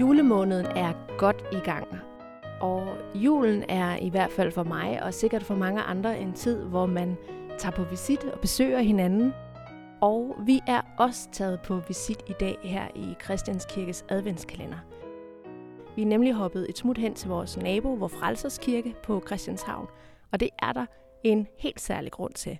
Julemåneden er godt i gang. Og julen er i hvert fald for mig, og sikkert for mange andre, en tid, hvor man tager på visit og besøger hinanden. Og vi er også taget på visit i dag her i Christianskirkes adventskalender. Vi er nemlig hoppet et smut hen til vores nabo, vor Frelserskirke på Christianshavn, og det er der en helt særlig grund til.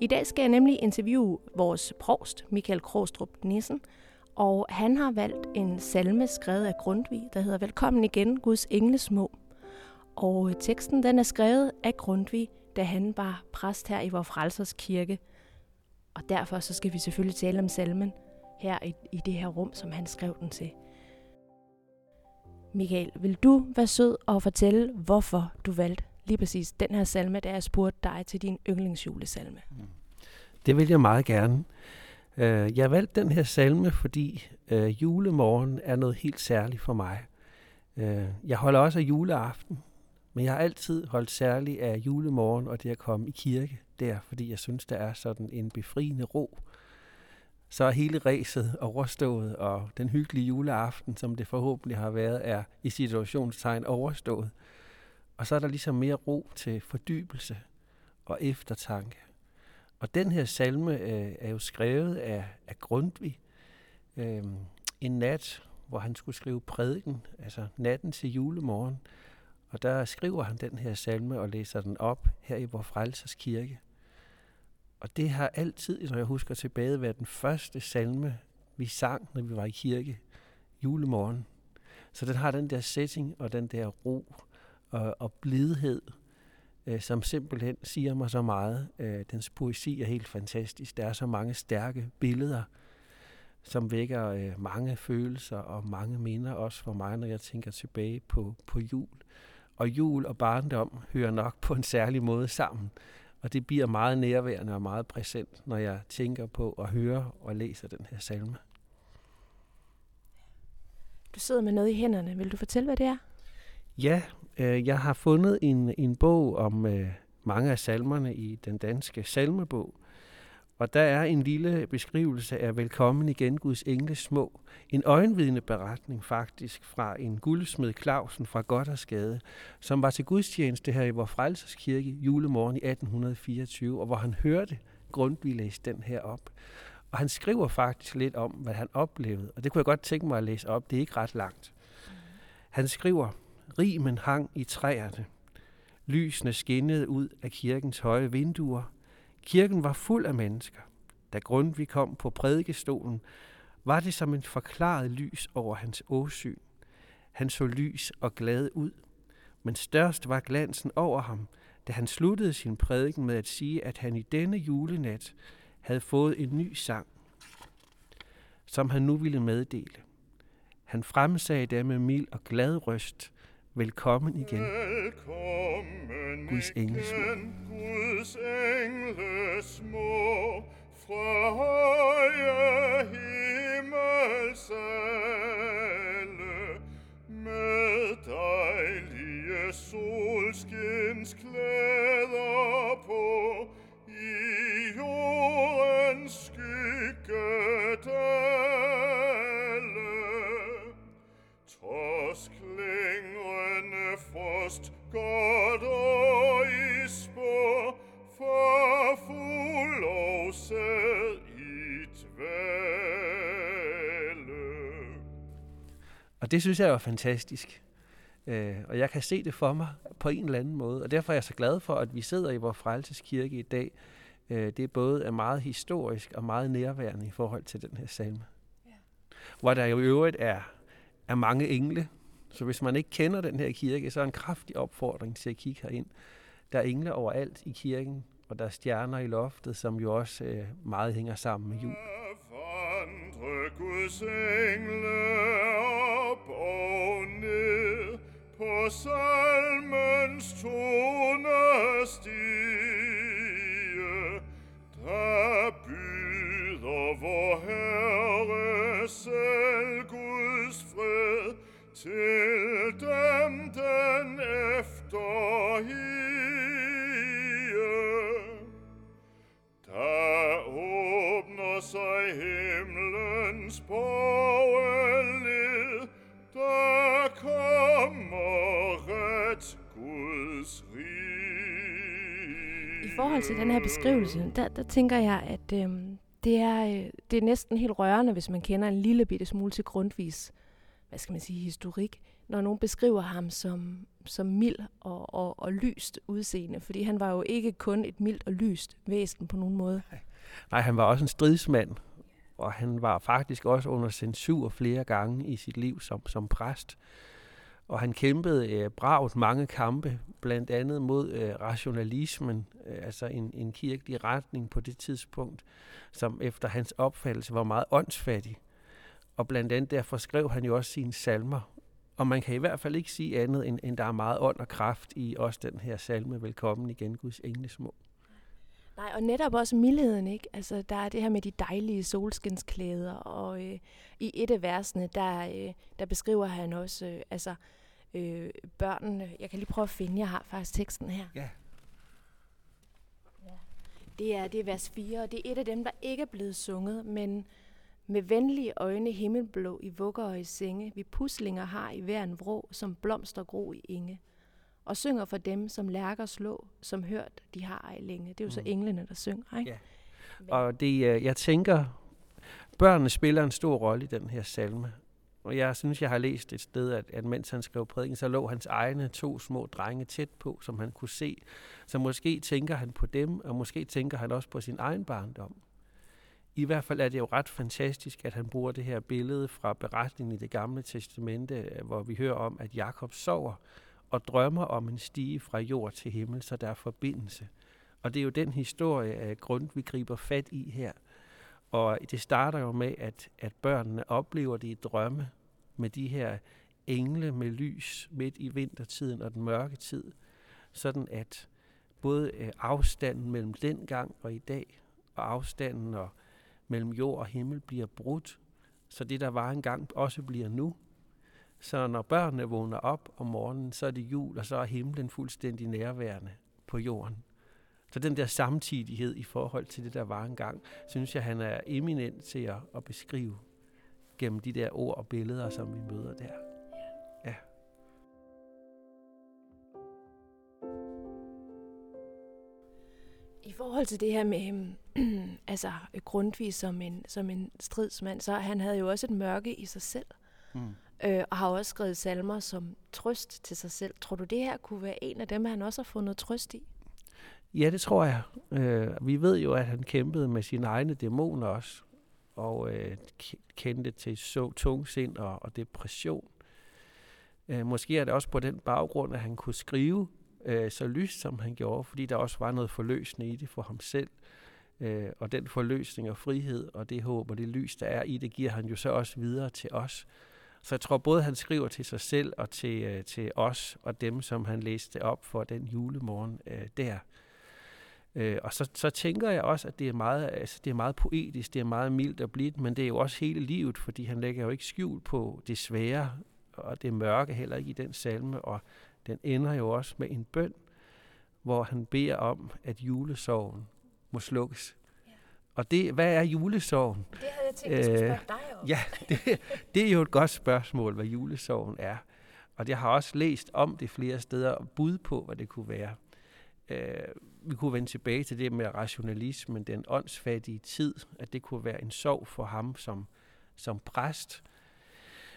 I dag skal jeg nemlig interviewe vores provst, Michael Krostrup Nissen, og han har valgt en salme skrevet af Grundtvig, der hedder Velkommen igen, Guds engle små. Og øh, teksten den er skrevet af Grundtvig, da han var præst her i vores frelsers kirke. Og derfor så skal vi selvfølgelig tale om salmen her i, i det her rum, som han skrev den til. Michael, vil du være sød og fortælle, hvorfor du valgte lige præcis den her salme, da jeg spurgte dig til din yndlingsjulesalme? Mm. Det vil jeg meget gerne. Øh, jeg valgte den her salme, fordi øh, julemorgen er noget helt særligt for mig. Øh, jeg holder også af juleaften, men jeg har altid holdt særligt af julemorgen og det at komme i kirke der, fordi jeg synes, der er sådan en befriende ro. Så er hele ræset overstået, og den hyggelige juleaften, som det forhåbentlig har været, er i situationstegn overstået. Og så er der ligesom mere ro til fordybelse og eftertanke. Og den her salme øh, er jo skrevet af, af Grundtvig øh, en nat, hvor han skulle skrive prædiken, altså natten til julemorgen. Og der skriver han den her salme og læser den op her i vor frelsers kirke. Og det har altid, når jeg husker tilbage, været den første salme, vi sang, når vi var i kirke julemorgen. Så den har den der setting og den der ro og, og blidhed, øh, som simpelthen siger mig så meget. Øh, dens poesi er helt fantastisk. Der er så mange stærke billeder, som vækker øh, mange følelser og mange minder også for mig, når jeg tænker tilbage på, på jul. Og jul og barndom hører nok på en særlig måde sammen. Og det bliver meget nærværende og meget præsent, når jeg tænker på og hører og læser den her salme. Du sidder med noget i hænderne. Vil du fortælle, hvad det er? Ja, øh, jeg har fundet en, en bog om øh, mange af salmerne i den danske salmebog. Og der er en lille beskrivelse af Velkommen igen, Guds engle små. En øjenvidende beretning faktisk fra en guldsmed Clausen fra Goddersgade, som var til gudstjeneste her i vores frelserskirke julemorgen i 1824, og hvor han hørte Grundtvig læse den her op. Og han skriver faktisk lidt om, hvad han oplevede, og det kunne jeg godt tænke mig at læse op. Det er ikke ret langt. Han skriver, Rimen hang i træerne. Lysene skinnede ud af kirkens høje vinduer. Kirken var fuld af mennesker. Da Grundtvig kom på prædikestolen, var det som en forklaret lys over hans åsyn. Han så lys og glad ud, men størst var glansen over ham, da han sluttede sin prædiken med at sige, at han i denne julenat havde fået en ny sang, som han nu ville meddele. Han fremsagde det med mild og glad røst, Velkommen igen. Velkommen Guds engle små. Guds engle Og det synes jeg er fantastisk. Øh, og jeg kan se det for mig på en eller anden måde. Og derfor er jeg så glad for, at vi sidder i vores frelseskirke i dag. Øh, det er både er meget historisk og meget nærværende i forhold til den her salme. Ja. Hvor der jo i øvrigt er, er mange engle, så hvis man ikke kender den her kirke, så er en kraftig opfordring til at kigge herind. Der er engle overalt i kirken, og der er stjerner i loftet, som jo også øh, meget hænger sammen med jul. Vandre Guds engle på salmens tonestige, der byder vor Herre selv Guds fred, til dem den efterhige. Der åbner sig himlens borgel forhold til den her beskrivelse, der, der tænker jeg, at øh, det, er, øh, det er næsten helt rørende, hvis man kender en lille bitte smule til grundvis, hvad skal man sige, historik, når nogen beskriver ham som, som mild og, og, og lyst udseende, fordi han var jo ikke kun et mildt og lyst væsen på nogen måde. Nej, han var også en stridsmand, og han var faktisk også under censur flere gange i sit liv som, som præst. Og han kæmpede øh, bravt mange kampe, blandt andet mod øh, rationalismen, øh, altså en, en kirkelig retning på det tidspunkt, som efter hans opfattelse var meget åndsfattig. Og blandt andet derfor skrev han jo også sine salmer. Og man kan i hvert fald ikke sige andet, end, end der er meget ånd og kraft i også den her salme, Velkommen igen, Guds engle små. Nej, og netop også mildheden, ikke? Altså, der er det her med de dejlige solskinsklæder, og øh, i et af versene, der, øh, der beskriver han også, øh, altså, øh, børnene. Jeg kan lige prøve at finde, jeg har faktisk teksten her. Ja. ja. Det er, det er vers 4, og det er et af dem, der ikke er blevet sunget, men med venlige øjne himmelblå i vugger og i senge, vi puslinger har i hver en vrå, som blomster gro i inge og synger for dem, som lærker slå, som hørt, de har ej længe. Det er jo mm. så englene, der synger, ikke? Ja. Og det, øh, jeg tænker, børnene spiller en stor rolle i den her salme. Og jeg synes, jeg har læst et sted, at, at mens han skrev prædiken, så lå hans egne to små drenge tæt på, som han kunne se. Så måske tænker han på dem, og måske tænker han også på sin egen barndom. I hvert fald er det jo ret fantastisk, at han bruger det her billede fra beretningen i det gamle testamente, hvor vi hører om, at Jakob sover, og drømmer om en stige fra jord til himmel, så der er forbindelse. Og det er jo den historie øh, af grund, vi griber fat i her. Og det starter jo med, at, at børnene oplever det i drømme med de her engle med lys midt i vintertiden og den mørke tid, sådan at både øh, afstanden mellem dengang og i dag, og afstanden og mellem jord og himmel bliver brudt, så det, der var engang, også bliver nu. Så når børnene vågner op om morgenen, så er det jul, og så er himlen fuldstændig nærværende på jorden. Så den der samtidighed i forhold til det, der var engang, synes jeg, han er eminent til at, at beskrive gennem de der ord og billeder, som vi møder der. Ja. I forhold til det her med altså Grundtvig som en, som en stridsmand, så han havde jo også et mørke i sig selv. Mm øh, og har også skrevet salmer som trøst til sig selv. Tror du, det her kunne være en af dem, han også har fundet trøst i? Ja, det tror jeg. Øh, vi ved jo, at han kæmpede med sine egne dæmoner også, og øh, kendte til så tungsind og, og depression. Øh, måske er det også på den baggrund, at han kunne skrive øh, så lyst, som han gjorde, fordi der også var noget forløsende i det for ham selv. Øh, og den forløsning og frihed og det håb og det lys, der er i det, giver han jo så også videre til os. Så jeg tror både, han skriver til sig selv og til, øh, til os og dem, som han læste op for den julemorgen øh, der. Øh, og så, så tænker jeg også, at det er, meget, altså, det er meget poetisk, det er meget mildt og blidt, men det er jo også hele livet, fordi han lægger jo ikke skjul på det svære og det mørke heller ikke i den salme, og den ender jo også med en bøn, hvor han beder om, at julesorgen må slukkes. Og det, hvad er julesorgen? Det havde jeg tænkt, at jeg spørge dig om. Ja, det, det er jo et godt spørgsmål, hvad julesorgen er. Og jeg har også læst om det flere steder og bud på, hvad det kunne være. Øh, vi kunne vende tilbage til det med rationalismen, den åndsfattige tid, at det kunne være en sorg for ham som, som præst.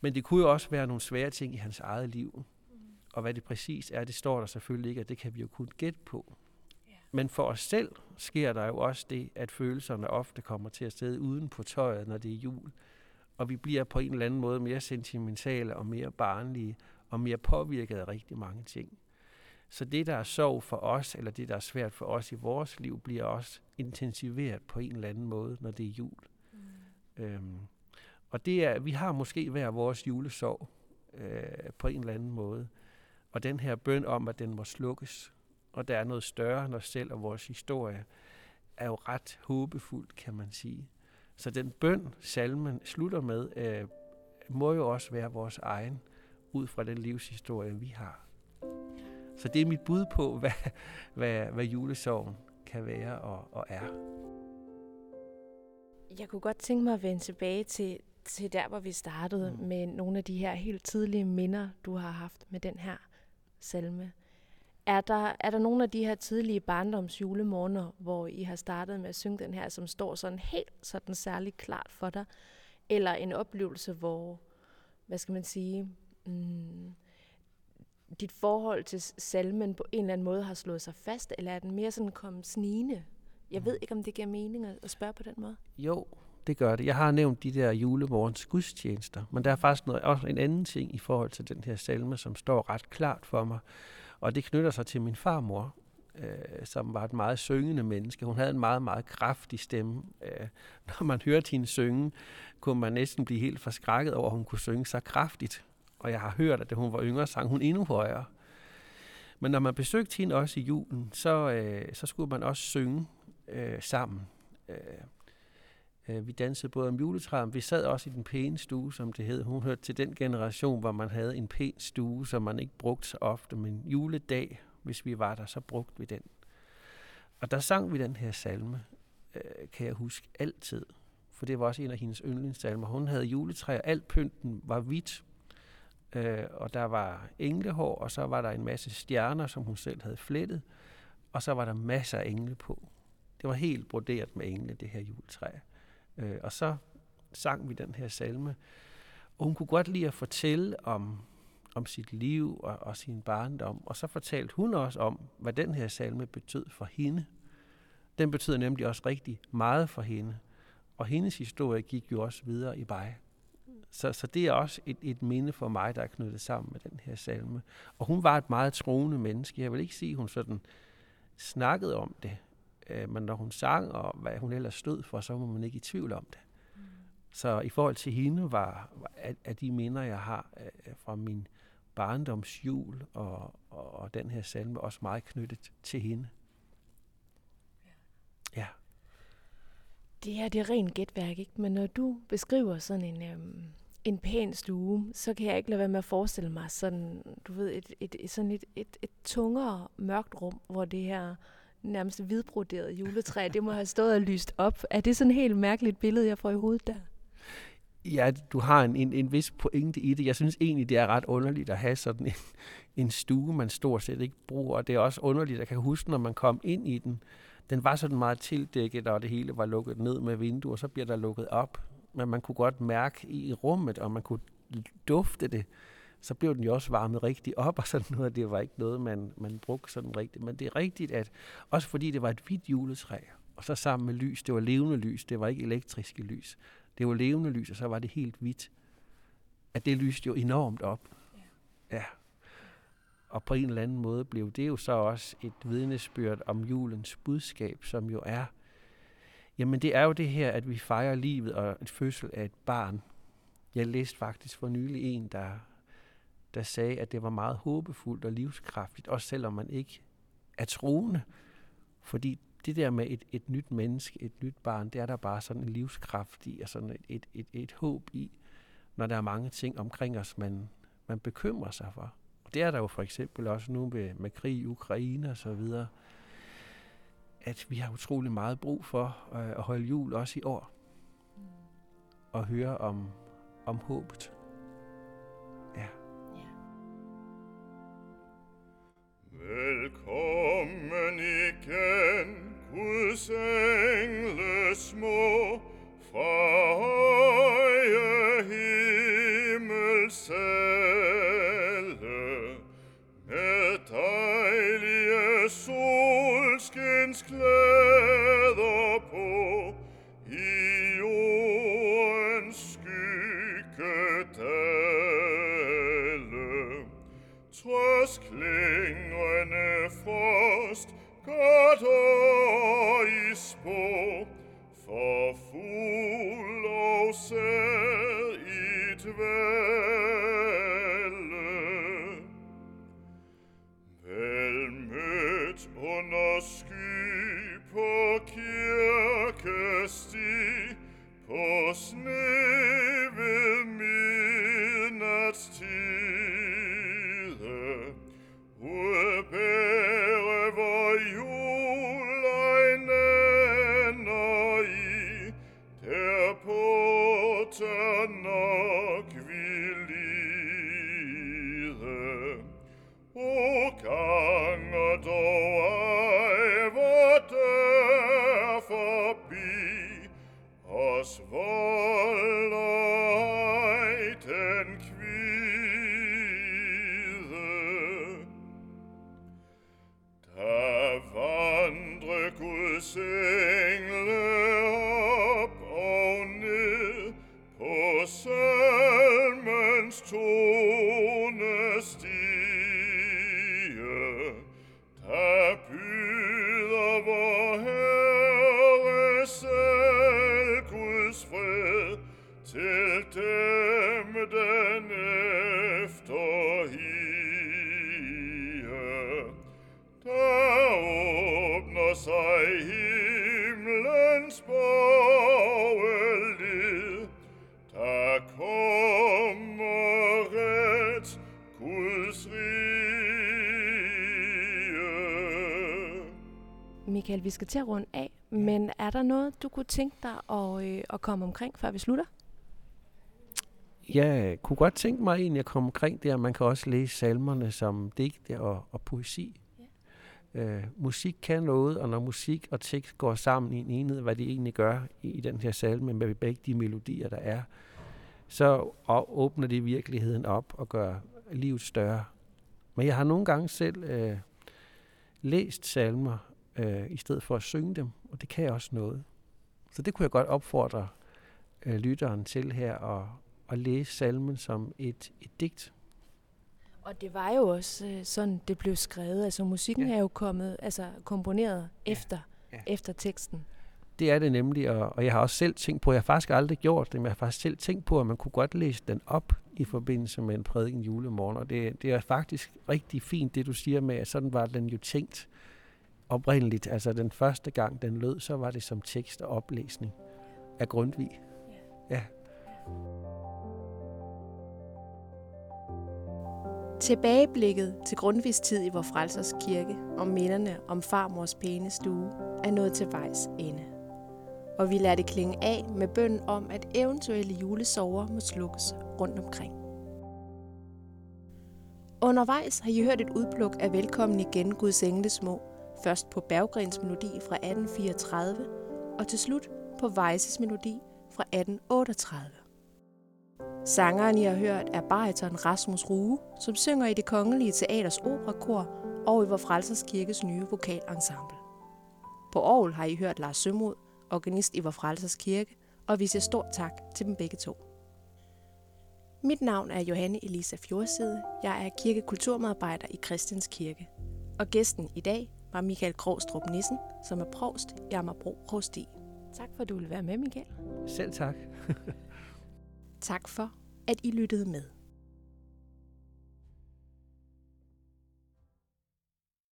Men det kunne jo også være nogle svære ting i hans eget liv. Og hvad det præcis er, det står der selvfølgelig ikke, og det kan vi jo kun gætte på. Men for os selv sker der jo også det, at følelserne ofte kommer til at sidde uden på tøjet, når det er jul. Og vi bliver på en eller anden måde mere sentimentale og mere barnlige og mere påvirket af rigtig mange ting. Så det, der er sorg for os, eller det, der er svært for os i vores liv, bliver også intensiveret på en eller anden måde, når det er jul. Mm. Øhm, og det er, vi har måske hver vores julesorg øh, på en eller anden måde. Og den her bøn om, at den må slukkes, og der er noget større end os selv og vores historie, er jo ret håbefuldt, kan man sige. Så den bøn, salmen slutter med, øh, må jo også være vores egen, ud fra den livshistorie, vi har. Så det er mit bud på, hvad, hvad, hvad julesorgen kan være og, og er. Jeg kunne godt tænke mig at vende tilbage til, til der, hvor vi startede mm. med nogle af de her helt tidlige minder, du har haft med den her salme. Er der, er der nogle af de her tidlige barndomsjulemorgener, hvor I har startet med at synge den her, som står sådan helt sådan særligt klart for dig? Eller en oplevelse, hvor, hvad skal man sige, mm, dit forhold til salmen på en eller anden måde har slået sig fast, eller er den mere sådan kommet snigende? Jeg ved ikke, om det giver mening at spørge på den måde. Jo, det gør det. Jeg har nævnt de der julemorgens gudstjenester, men der er faktisk noget, også en anden ting i forhold til den her salme, som står ret klart for mig. Og det knytter sig til min farmor, øh, som var et meget syngende menneske. Hun havde en meget, meget kraftig stemme. Øh, når man hørte hende synge, kunne man næsten blive helt forskrækket over, at hun kunne synge så kraftigt. Og jeg har hørt, at da hun var yngre, sang hun endnu højere. Men når man besøgte hende også i julen, så, øh, så skulle man også synge øh, sammen. Øh, øh, vi dansede både om juletræet, vi sad også i den pæne stue, som det hed. Hun hørte til den generation, hvor man havde en pæn stue, som man ikke brugte så ofte, men juledag, hvis vi var der, så brugte vi den. Og der sang vi den her salme, øh, kan jeg huske altid. For det var også en af hendes yndlingssalmer. Hun havde juletræer, alt pynten var hvidt. Øh, og der var englehår, og så var der en masse stjerner, som hun selv havde flettet. Og så var der masser af engle på. Det var helt broderet med engle, det her juletræ. Øh, og så sang vi den her salme. Og hun kunne godt lide at fortælle om, om sit liv og, og sin barndom. Og så fortalte hun også om, hvad den her salme betød for hende. Den betyder nemlig også rigtig meget for hende. Og hendes historie gik jo også videre i mig. Så, så det er også et, et minde for mig, der er knyttet sammen med den her salme. Og hun var et meget troende menneske. Jeg vil ikke sige, at hun sådan snakkede om det, Øh, men når hun sang, og hvad hun ellers stod for, så var man ikke i tvivl om det. Mm. Så i forhold til hende var, var af de minder, jeg har øh, fra min barndomsjul og, og, og den her salme, også meget knyttet til hende. Ja. ja. Det her, det er rent gætværk, ikke? Men når du beskriver sådan en, øhm, en pæn stue, så kan jeg ikke lade være med at forestille mig sådan, du ved, et, et, et, sådan et, et, et tungere, mørkt rum, hvor det her nærmest hvidbroderede juletræ, det må have stået og lyst op. Er det sådan et helt mærkeligt billede, jeg får i hovedet der? Ja, du har en, en, en vis pointe i det. Jeg synes egentlig, det er ret underligt at have sådan en, en stue, man stort set ikke bruger. Og det er også underligt, jeg kan huske, når man kom ind i den, den var sådan meget tildækket, og det hele var lukket ned med vinduer, og så bliver der lukket op. Men man kunne godt mærke i rummet, og man kunne dufte det så blev den jo også varmet rigtig op, og sådan noget. Det var ikke noget, man, man brugte sådan rigtigt. Men det er rigtigt, at også fordi det var et hvidt juletræ, og så sammen med lys, det var levende lys, det var ikke elektriske lys. Det var levende lys, og så var det helt hvidt. At det lyste jo enormt op. Ja. ja. Og på en eller anden måde blev det jo så også et vidnesbyrd om julens budskab, som jo er, jamen det er jo det her, at vi fejrer livet og et fødsel af et barn. Jeg læste faktisk for nylig en, der der sagde, at det var meget håbefuldt og livskraftigt, også selvom man ikke er troende. Fordi det der med et, et nyt menneske, et nyt barn, det er der bare sådan en livskraft i, og sådan et, et, et, et håb i, når der er mange ting omkring os, man, man bekymrer sig for. Og det er der jo for eksempel også nu med, med krig i Ukraine og så videre, at vi har utrolig meget brug for øh, at holde jul også i år. Og høre om, om håbet. fost Catoispo, fa fullo se it velle. Vel met onosci pocia cesti, pos O sermons too. Guds rige. Michael, vi skal til at runde af, men er der noget, du kunne tænke dig at, øh, at komme omkring, før vi slutter? Jeg kunne godt tænke mig egentlig at komme omkring det, at man kan også læse salmerne som digte og, og poesi. Øh, musik kan noget, og når musik og tekst går sammen i en enhed, hvad de egentlig gør i, i den her salme med begge de melodier, der er, så åbner det virkeligheden op og gør livet større. Men jeg har nogle gange selv øh, læst salmer øh, i stedet for at synge dem, og det kan også noget. Så det kunne jeg godt opfordre øh, lytteren til her, og, at læse salmen som et, et digt. Og det var jo også øh, sådan, det blev skrevet. Altså musikken ja. er jo kommet, altså komponeret ja. efter, ja. efter teksten. Det er det nemlig, og, og jeg har også selv tænkt på, jeg har faktisk aldrig gjort det, men jeg har faktisk selv tænkt på, at man kunne godt læse den op i forbindelse med en prædiken julemorgen. Og det, det er faktisk rigtig fint, det du siger med, at sådan var den jo tænkt oprindeligt. Altså den første gang den lød, så var det som tekst og oplæsning af Grundtvig. Ja. ja. Tilbageblikket til Grundtvigs tid i vor frelsers kirke og minderne om farmors pæne stue er nået til vejs ende. Og vi lader det klinge af med bønden om, at eventuelle julesover må slukkes rundt omkring. Undervejs har I hørt et udpluk af Velkommen igen Guds engle små, først på Berggrens melodi fra 1834 og til slut på Weises melodi fra 1838. Sangeren, I har hørt, er bariton Rasmus Rue, som synger i det kongelige teaters operakor og i Vor Frelsers Kirkes nye vokalensemble. På Aarhus har I hørt Lars Sømod, organist i Vor Frelsers Kirke, og vi siger stort tak til dem begge to. Mit navn er Johanne Elisa Fjordside. Jeg er kirkekulturmedarbejder i Kristens Kirke. Og gæsten i dag var Michael Krogstrup Nissen, som er provst i Amagerbro Provsti. Tak for, at du ville være med, Michael. Selv tak. tak for, at I lyttede med.